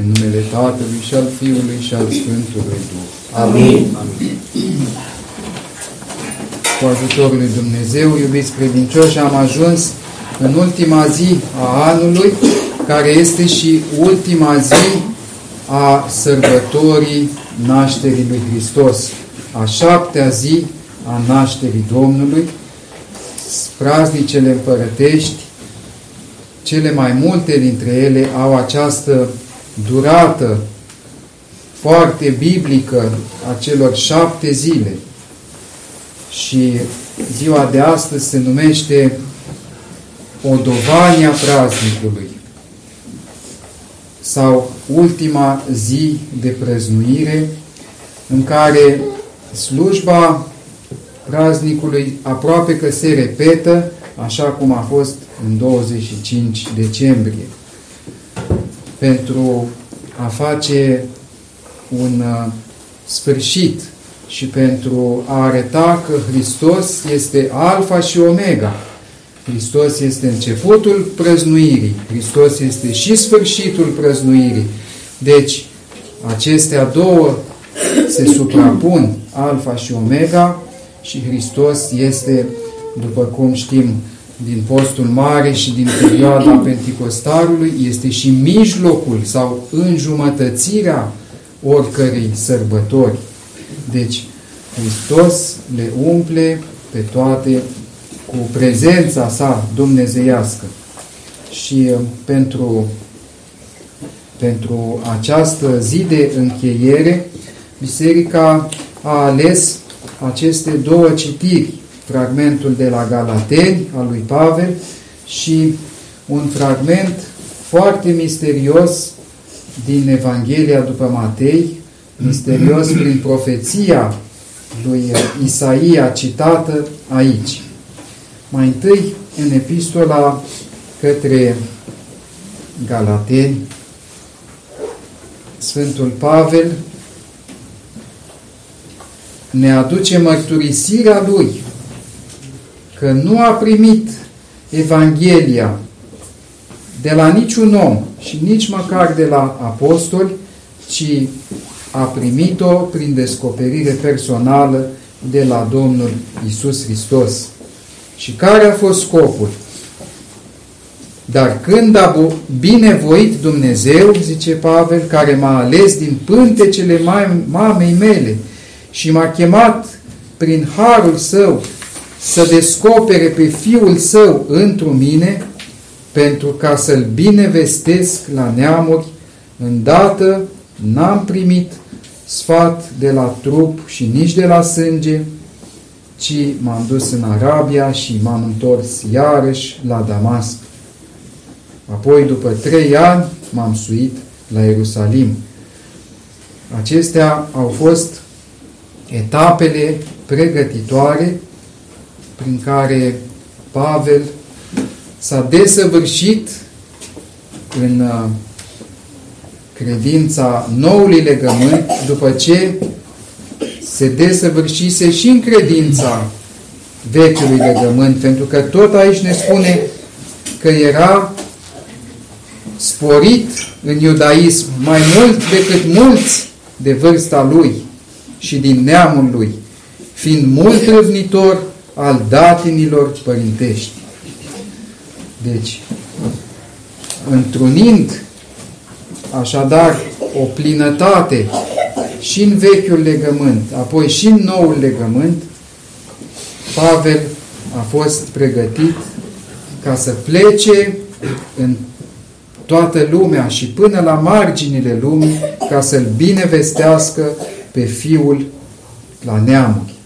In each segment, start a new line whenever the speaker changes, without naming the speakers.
În numele Tatălui și al Fiului și al Sfântului Duh.
Amin.
Cu ajutorul lui Dumnezeu, iubiți credincioși, am ajuns în ultima zi a anului, care este și ultima zi a sărbătorii nașterii lui Hristos, a șaptea zi a nașterii Domnului, praznicele împărătești, cele mai multe dintre ele au această durată foarte biblică a celor șapte zile. Și ziua de astăzi se numește Odovania praznicului sau ultima zi de prăznuire în care slujba praznicului aproape că se repetă așa cum a fost în 25 decembrie pentru a face un uh, sfârșit și pentru a arăta că Hristos este Alfa și Omega. Hristos este începutul prăznuirii, Hristos este și sfârșitul prăznuirii. Deci, acestea două se suprapun, Alfa și Omega, și Hristos este, după cum știm, din postul mare și din perioada Penticostarului, este și mijlocul sau înjumătățirea oricărei sărbători. Deci, Hristos le umple pe toate cu prezența sa dumnezeiască. Și uh, pentru, pentru această zi de încheiere, Biserica a ales aceste două citiri, fragmentul de la Galateni al lui Pavel și un fragment foarte misterios din Evanghelia după Matei, misterios prin profeția lui Isaia citată aici. Mai întâi, în epistola către Galateni, Sfântul Pavel ne aduce mărturisirea lui că nu a primit Evanghelia de la niciun om și nici măcar de la apostoli, ci a primit-o prin descoperire personală de la Domnul Isus Hristos. Și care a fost scopul? Dar când a binevoit Dumnezeu, zice Pavel, care m-a ales din pântecele mamei mele și m-a chemat prin harul său să descopere pe Fiul Său întru mine, pentru ca să-L binevestesc la neamuri, îndată n-am primit sfat de la trup și nici de la sânge, ci m-am dus în Arabia și m-am întors iarăși la Damasc. Apoi, după trei ani, m-am suit la Ierusalim. Acestea au fost etapele pregătitoare prin care Pavel s-a desăvârșit în uh, credința noului legământ după ce se desăvârșise și în credința vechiului legământ, pentru că tot aici ne spune că era sporit în iudaism mai mult decât mulți de vârsta lui și din neamul lui, fiind mult râvnitor al datinilor părintești. Deci, întrunind așadar o plinătate și în vechiul legământ, apoi și în noul legământ, Pavel a fost pregătit ca să plece în toată lumea și până la marginile lumii ca să-l binevestească pe Fiul la neamuri.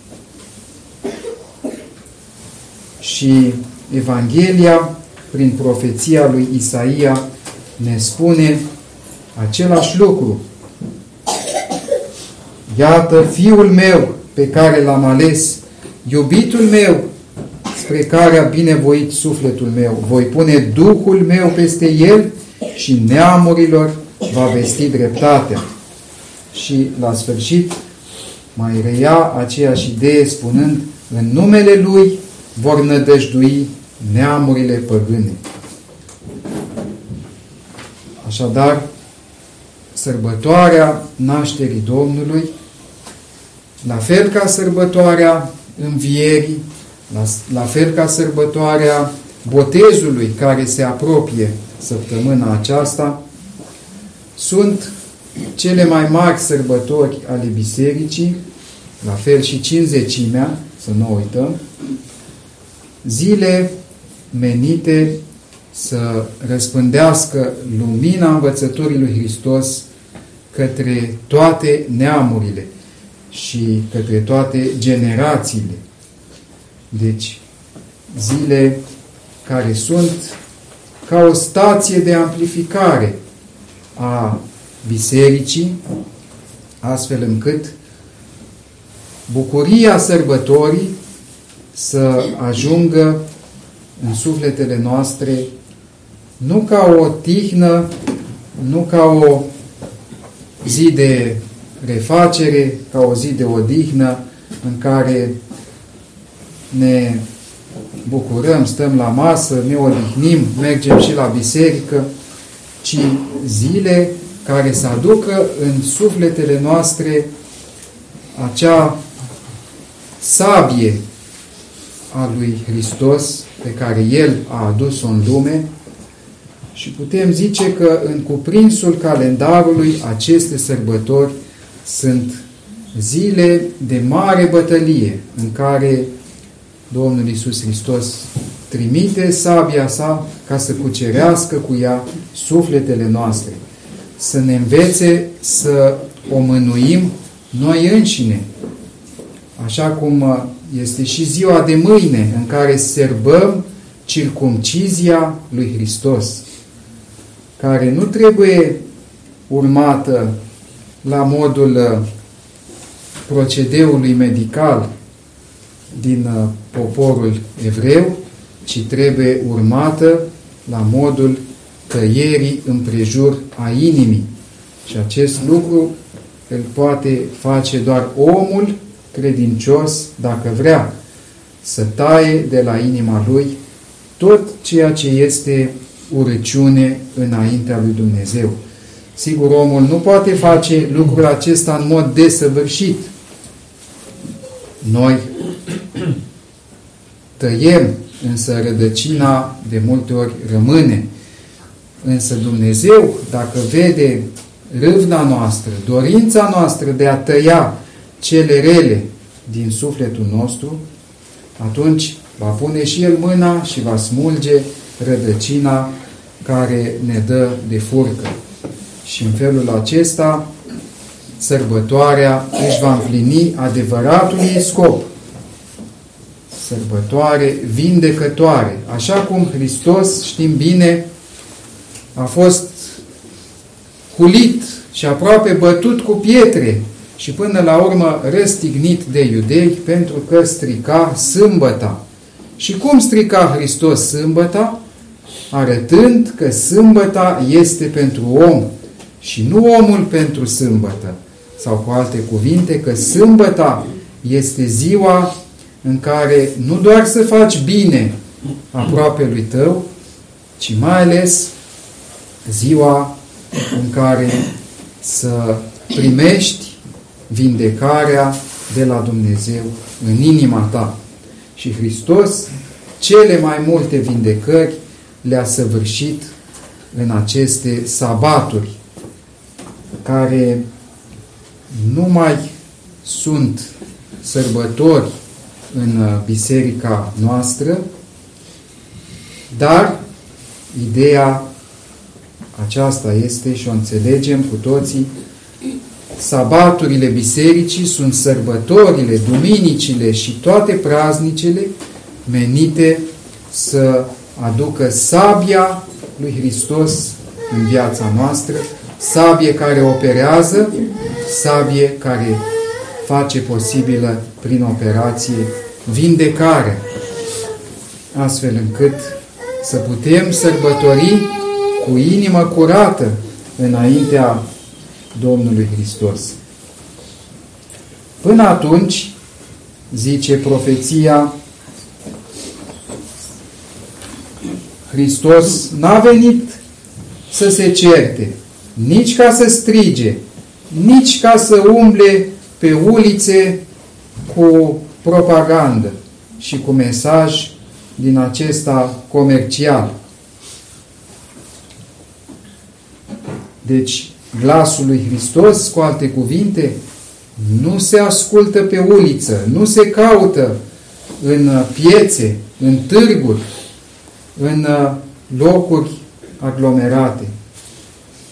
Și Evanghelia, prin profeția lui Isaia, ne spune același lucru. Iată fiul meu pe care l-am ales, iubitul meu, spre care a binevoit sufletul meu. Voi pune Duhul meu peste el și neamurilor va vesti dreptatea. Și la sfârșit mai reia aceeași idee spunând în numele Lui vor nădăjdui neamurile păgâne. Așadar, sărbătoarea nașterii Domnului, la fel ca sărbătoarea învierii, la, la fel ca sărbătoarea botezului care se apropie săptămâna aceasta, sunt cele mai mari sărbători ale bisericii, la fel și cinzecimea, să nu uităm, zile menite să răspândească lumina învățătorii lui Hristos către toate neamurile și către toate generațiile. Deci, zile care sunt ca o stație de amplificare a bisericii, astfel încât bucuria sărbătorii să ajungă în sufletele noastre nu ca o tihnă, nu ca o zi de refacere, ca o zi de odihnă în care ne bucurăm, stăm la masă, ne odihnim, mergem și la biserică, ci zile care să aducă în sufletele noastre acea sabie a lui Hristos pe care El a adus-o în lume. Și putem zice că în cuprinsul calendarului aceste sărbători sunt zile de mare bătălie în care Domnul Isus Hristos trimite sabia sa ca să cucerească cu ea sufletele noastre, să ne învețe să o mânuim noi înșine, așa cum este și ziua de mâine în care serbăm circumcizia lui Hristos, care nu trebuie urmată la modul procedeului medical din uh, poporul evreu, ci trebuie urmată la modul tăierii împrejur a inimii. Și acest lucru îl poate face doar omul credincios, dacă vrea, să taie de la inima lui tot ceea ce este urăciune înaintea lui Dumnezeu. Sigur, omul nu poate face lucrul acesta în mod desăvârșit. Noi tăiem, însă rădăcina de multe ori rămâne. Însă Dumnezeu, dacă vede râvna noastră, dorința noastră de a tăia cele rele din sufletul nostru, atunci va pune și El mâna și va smulge rădăcina care ne dă de furcă. Și în felul acesta, sărbătoarea își va împlini adevăratul ei scop. Sărbătoare vindecătoare. Așa cum Hristos, știm bine, a fost hulit și aproape bătut cu pietre și până la urmă răstignit de iudei pentru că strica sâmbăta. Și cum strica Hristos sâmbăta? Arătând că sâmbăta este pentru om și nu omul pentru sâmbătă. Sau cu alte cuvinte, că sâmbăta este ziua în care nu doar să faci bine aproape lui tău, ci mai ales ziua în care să primești vindecarea de la Dumnezeu în inima ta. Și Hristos cele mai multe vindecări le-a săvârșit în aceste sabaturi, care nu mai sunt sărbători în biserica noastră, dar ideea aceasta este și o înțelegem cu toții sabaturile bisericii sunt sărbătorile, duminicile și toate praznicele menite să aducă sabia lui Hristos în viața noastră, sabie care operează, sabie care face posibilă prin operație vindecare, astfel încât să putem sărbători cu inimă curată înaintea Domnului Hristos. Până atunci, zice profeția, Hristos n-a venit să se certe, nici ca să strige, nici ca să umble pe ulițe cu propagandă și cu mesaj din acesta comercial. Deci, glasul lui Hristos, cu alte cuvinte, nu se ascultă pe uliță, nu se caută în piețe, în târguri, în locuri aglomerate,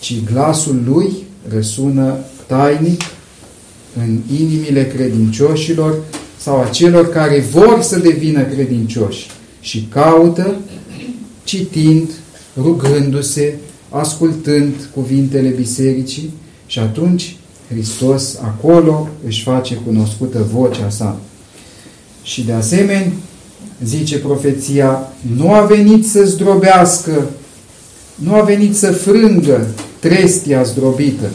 ci glasul lui răsună tainic în inimile credincioșilor sau a celor care vor să devină credincioși și caută, citind, rugându-se, ascultând cuvintele bisericii și atunci Hristos acolo își face cunoscută vocea sa. Și de asemenea, zice profeția, nu a venit să zdrobească, nu a venit să frângă trestia zdrobită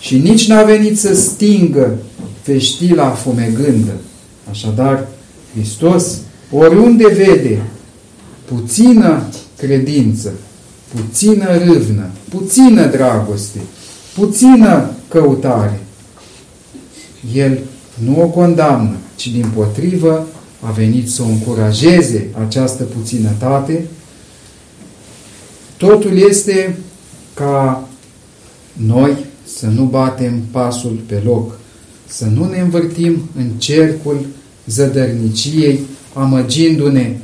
și nici n-a venit să stingă feștila fumegândă. Așadar, Hristos oriunde vede puțină credință, puțină râvnă, puțină dragoste, puțină căutare, El nu o condamnă, ci din potrivă a venit să o încurajeze această puținătate. Totul este ca noi să nu batem pasul pe loc, să nu ne învârtim în cercul zădărniciei, amăgindu-ne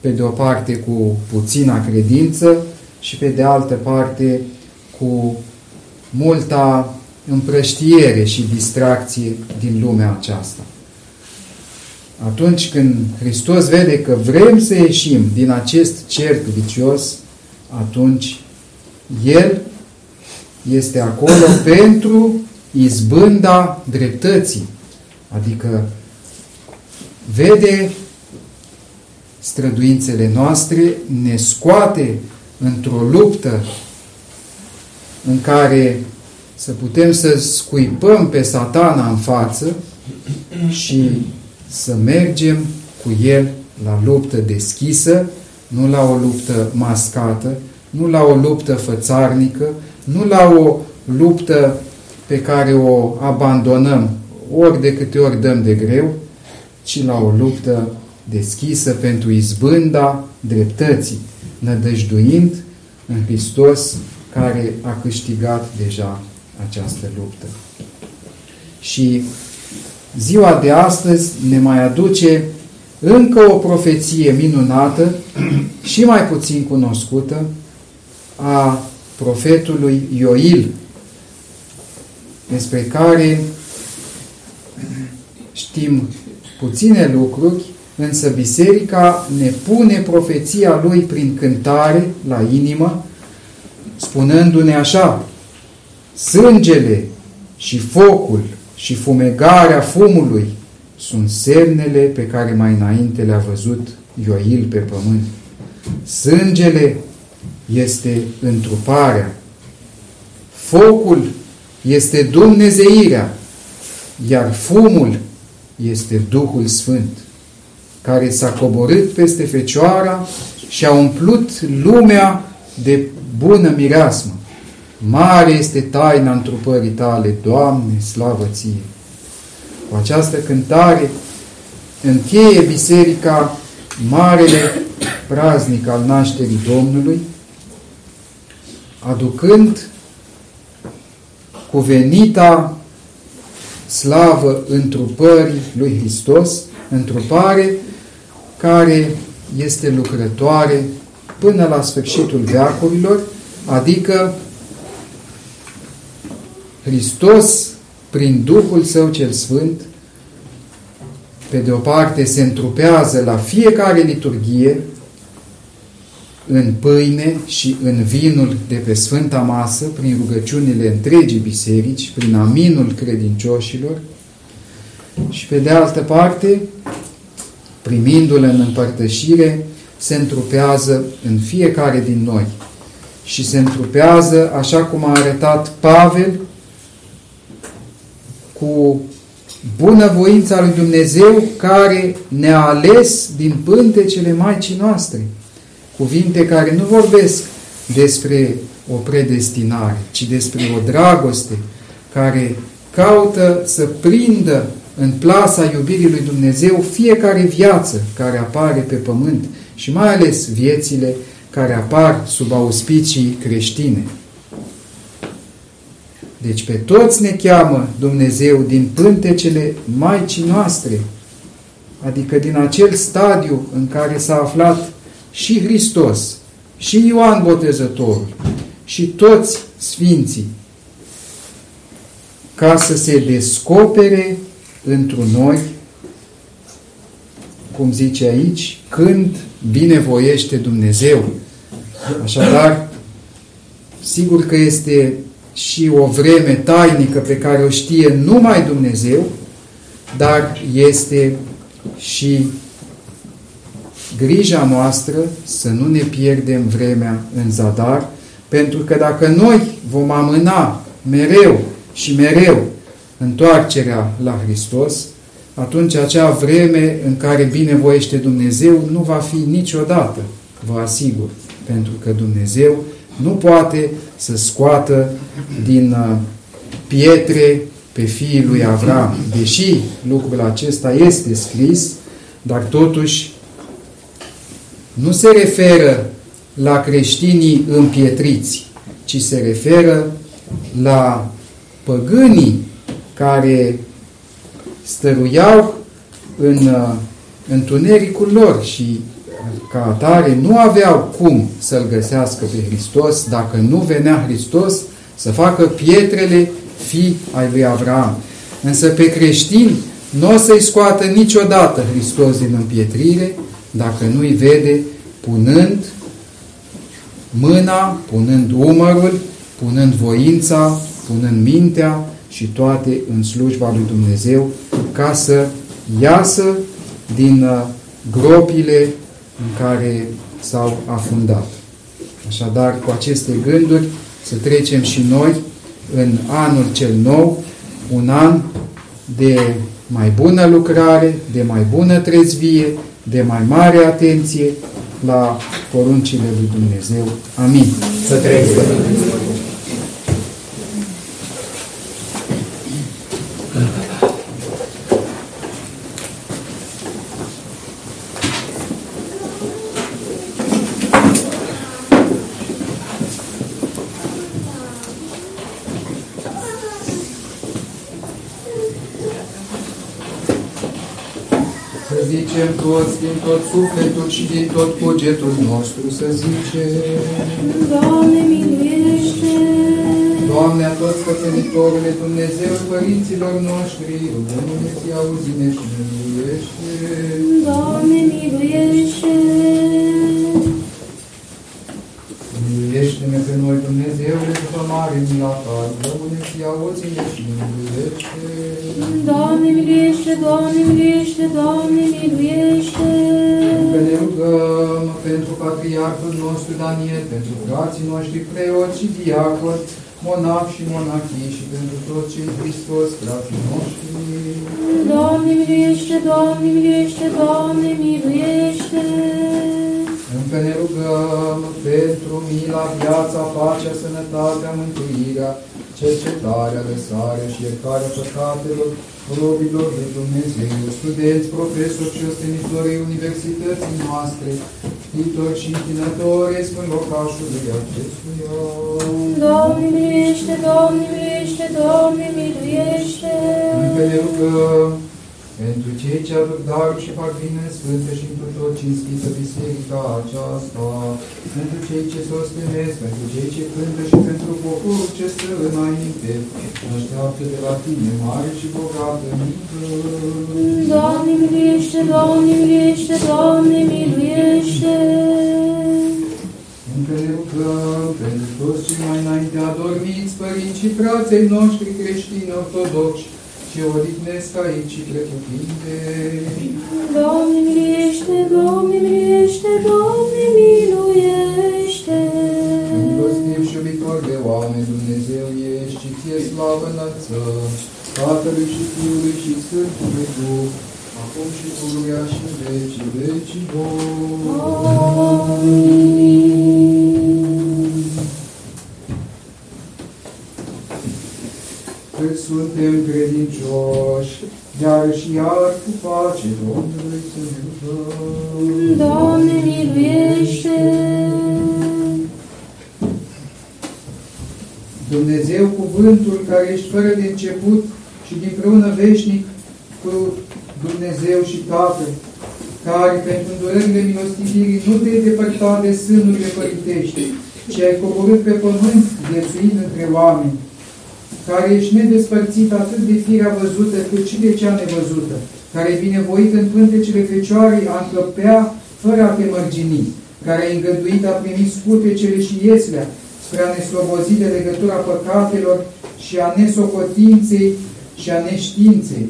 pe de o parte cu puțina credință și pe de altă parte cu multa împrăștiere și distracție din lumea aceasta. Atunci când Hristos vede că vrem să ieșim din acest cerc vicios, atunci El este acolo pentru izbânda dreptății. Adică vede străduințele noastre, ne scoate într-o luptă în care să putem să scuipăm pe satana în față și să mergem cu el la luptă deschisă, nu la o luptă mascată, nu la o luptă fățarnică, nu la o luptă pe care o abandonăm ori de câte ori dăm de greu, ci la o luptă deschisă pentru izbânda dreptății, nădăjduind în Hristos care a câștigat deja această luptă. Și ziua de astăzi ne mai aduce încă o profeție minunată și mai puțin cunoscută a profetului Ioil, despre care știm puține lucruri, însă biserica ne pune profeția lui prin cântare la inimă, spunându-ne așa, sângele și focul și fumegarea fumului sunt semnele pe care mai înainte le-a văzut Ioil pe pământ. Sângele este întruparea, focul este Dumnezeirea, iar fumul este Duhul Sfânt, care s-a coborât peste Fecioara și a umplut lumea de bună mireasmă. Mare este taina întrupării tale, Doamne, slavă ție! Cu această cântare încheie biserica marele praznic al nașterii Domnului, aducând cuvenita slavă întrupării lui Hristos, întrupare care este lucrătoare până la sfârșitul veacurilor, adică Hristos, prin Duhul Său cel Sfânt, pe de o parte se întrupează la fiecare liturghie în pâine și în vinul de pe Sfânta Masă, prin rugăciunile întregii biserici, prin aminul credincioșilor și pe de altă parte, primindu-le în împărtășire, se întrupează în fiecare din noi și se întrupează așa cum a arătat Pavel cu bunăvoința lui Dumnezeu care ne-a ales din pântecele Maicii noastre. Cuvinte care nu vorbesc despre o predestinare, ci despre o dragoste care caută să prindă în plasa iubirii lui Dumnezeu fiecare viață care apare pe pământ și mai ales viețile care apar sub auspicii creștine. Deci pe toți ne cheamă Dumnezeu din pântecele Maicii noastre, adică din acel stadiu în care s-a aflat și Hristos, și Ioan Botezătorul, și toți Sfinții, ca să se descopere într noi, cum zice aici, când binevoiește Dumnezeu. Așadar, sigur că este și o vreme tainică pe care o știe numai Dumnezeu, dar este și grija noastră să nu ne pierdem vremea în zadar, pentru că dacă noi vom amâna mereu și mereu întoarcerea la Hristos, atunci acea vreme în care binevoiește Dumnezeu nu va fi niciodată, vă asigur, pentru că Dumnezeu nu poate să scoată din uh, pietre pe fiii lui Avram. Deși lucrul acesta este scris, dar totuși nu se referă la creștinii împietriți, ci se referă la păgânii care stăruiau în uh, întunericul lor și ca atare nu aveau cum să-L găsească pe Hristos dacă nu venea Hristos să facă pietrele fi ai lui Avram. Însă pe creștini nu o să-i scoată niciodată Hristos din împietrire dacă nu-i vede punând mâna, punând umărul, punând voința, punând mintea și toate în slujba lui Dumnezeu ca să iasă din uh, gropile în care s-au afundat. Așadar, cu aceste gânduri, să trecem și noi în anul cel nou, un an de mai bună lucrare, de mai bună trezvie, de mai mare atenție la poruncile lui Dumnezeu. Amin.
Să trăiesc!
zicem toți din tot sufletul și din tot cugetul nostru, să zicem.
Doamne, miluiește!
Doamne, a toți păcălitorule Dumnezeu, părinților noștri, rugăm-ne și auzi-ne și miluiește.
Doamne, miluiește!
Miluiește-ne pe noi, Dumnezeule, după mare mila ta, rugăm-ne și auzi-ne și miluiește.
Doamne, miluiește! Doamne, miluiește! Doamne, miluiește!
Că ne rugăm pentru patriarhul nostru Daniel, pentru frații noștri preoți și diaconi, monahi și monachii și pentru toți cei Hristos, frații noștri.
Doamne, miluiește! Doamne, miluiește! Doamne, miluiește!
Încă ne rugăm pentru mila, viața, pacea, sănătatea, mântuirea, cercetarea, lăsarea și iertarea păcatelor robilor de Dumnezeu, studenți, profesori și ostenitori universității noastre, știtori și închinători, spun locașului acestuia.
Doamne, miluiește! Doamne, miluiește! Doamne, miluiește!
Încă ne rugăm pentru cei ce aduc darul și fac bine sfântă și într tot cinstită biserica aceasta, pentru cei ce se ostenesc, pentru cei ce cântă și pentru poporul ce stă înainte, așteaptă de la tine mare și bogată mică.
Doamne, miluiește! Doamne, miluiește! Doamne, miluiește!
Încă ne rugăm pentru toți cei mai înainte adormiți, părinți și frații noștri creștini ortodoxi, ce odihnesc aici cicletul tinde.
Doamne miliește, Doamne miliește, Doamne miluiește!
Milostiv și iubitor de oameni, Dumnezeu ești și ție slavă înălță, Tatălui și Fiului și Sfântului Duh, acum și pururea și în vecii vecii Domnului.
Amin.
Că suntem credincioși iarăși iar cu pace Domnului să ne rugăm.
Doamne, miluiește!
Dumnezeu, cuvântul care ești fără de început și dinpreună veșnic cu Dumnezeu și Tatăl, care pentru îndurările milostivirii nu te-ai depărtat de sânurile părintești, ci ai coborât pe pământ, viețuind între oameni, care ești nedespărțit atât de firea văzută cât și de cea nevăzută, care e binevoit în pântecele Fecioarei a încăpea fără a te mărgini, care ai îngăduit a primi scutecele și ieslea spre a ne slobozi de legătura păcatelor și a nesocotinței și a neștiinței,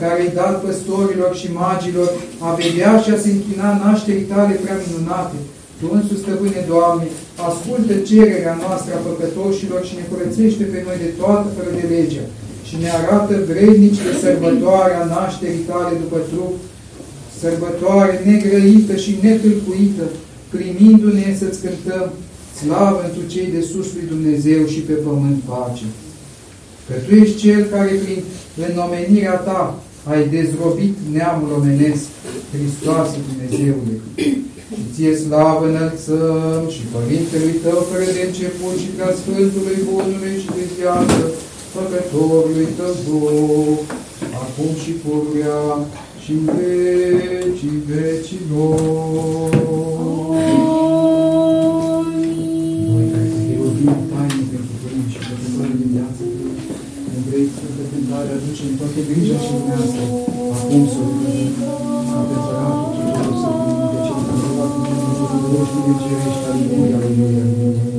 care ai dat păstorilor și magilor a vedea și a se închina nașterii tale prea minunate. Tu însuți, stăpâne Doamne, ascultă cererea noastră a păcătoșilor și ne curățește pe noi de toată fără de legea și ne arată vrednici de sărbătoarea nașterii tale după trup, sărbătoare negrăită și netâlcuită, primindu-ne să-ți cântăm slavă întru cei de sus lui Dumnezeu și pe pământ pace. Că Tu ești Cel care prin înnomenirea Ta ai dezrobit neamul omenesc, Hristoase Dumnezeule. Și Ție slavă înălțăm și Părintelui Tău fără de început și prea Sfântului Bunului și de viață, Făcătorului Tău Duh, acum și pururea și în vecii vecilor. Noi care te iubim taine pentru părinți și păcători de viață, ne vrei Sfântă Cântare, aducem toate grija și dumneavoastră, acum să Dumnezeu și de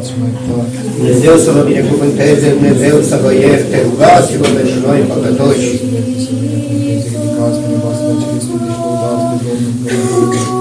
Mâncați mai tare.
Dumnezeu să vă binecuvânteze, Dumnezeu să vă ierte, rugați-vă pentru noi păcătoși.
Ridicați pe voastră cele sfinte și lăudați pe Domnul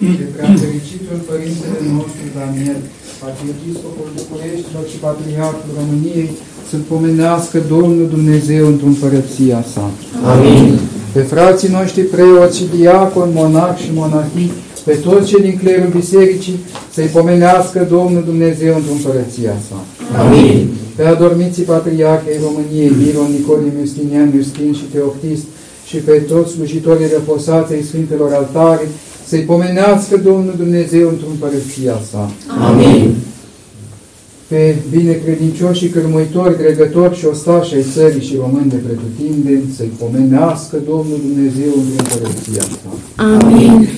pe preafericitul Părintele nostru Daniel, Arhiepiscopul Bucureștilor și Patriarhul României, să-L pomenească Domnul Dumnezeu într-o împărăția sa.
Amin.
Pe frații noștri preoți și diaconi, monahi și monahii, pe toți cei din clerul bisericii, să-i pomenească Domnul Dumnezeu într-o împărăția sa.
Amin.
Pe adormiții Patriarhei României, Miron, Nicodim, Justinian, Justin și Teoctist, și pe toți slujitorii răposați ai Sfintelor Altare, să-i pomenească Domnul Dumnezeu într-o împărăția sa.
Amin.
Pe binecredincioși și cărmuitori, dregători și ostași ai țării și români de pretutindeni, să-i pomenească Domnul Dumnezeu într-o împărăția sa.
Amin.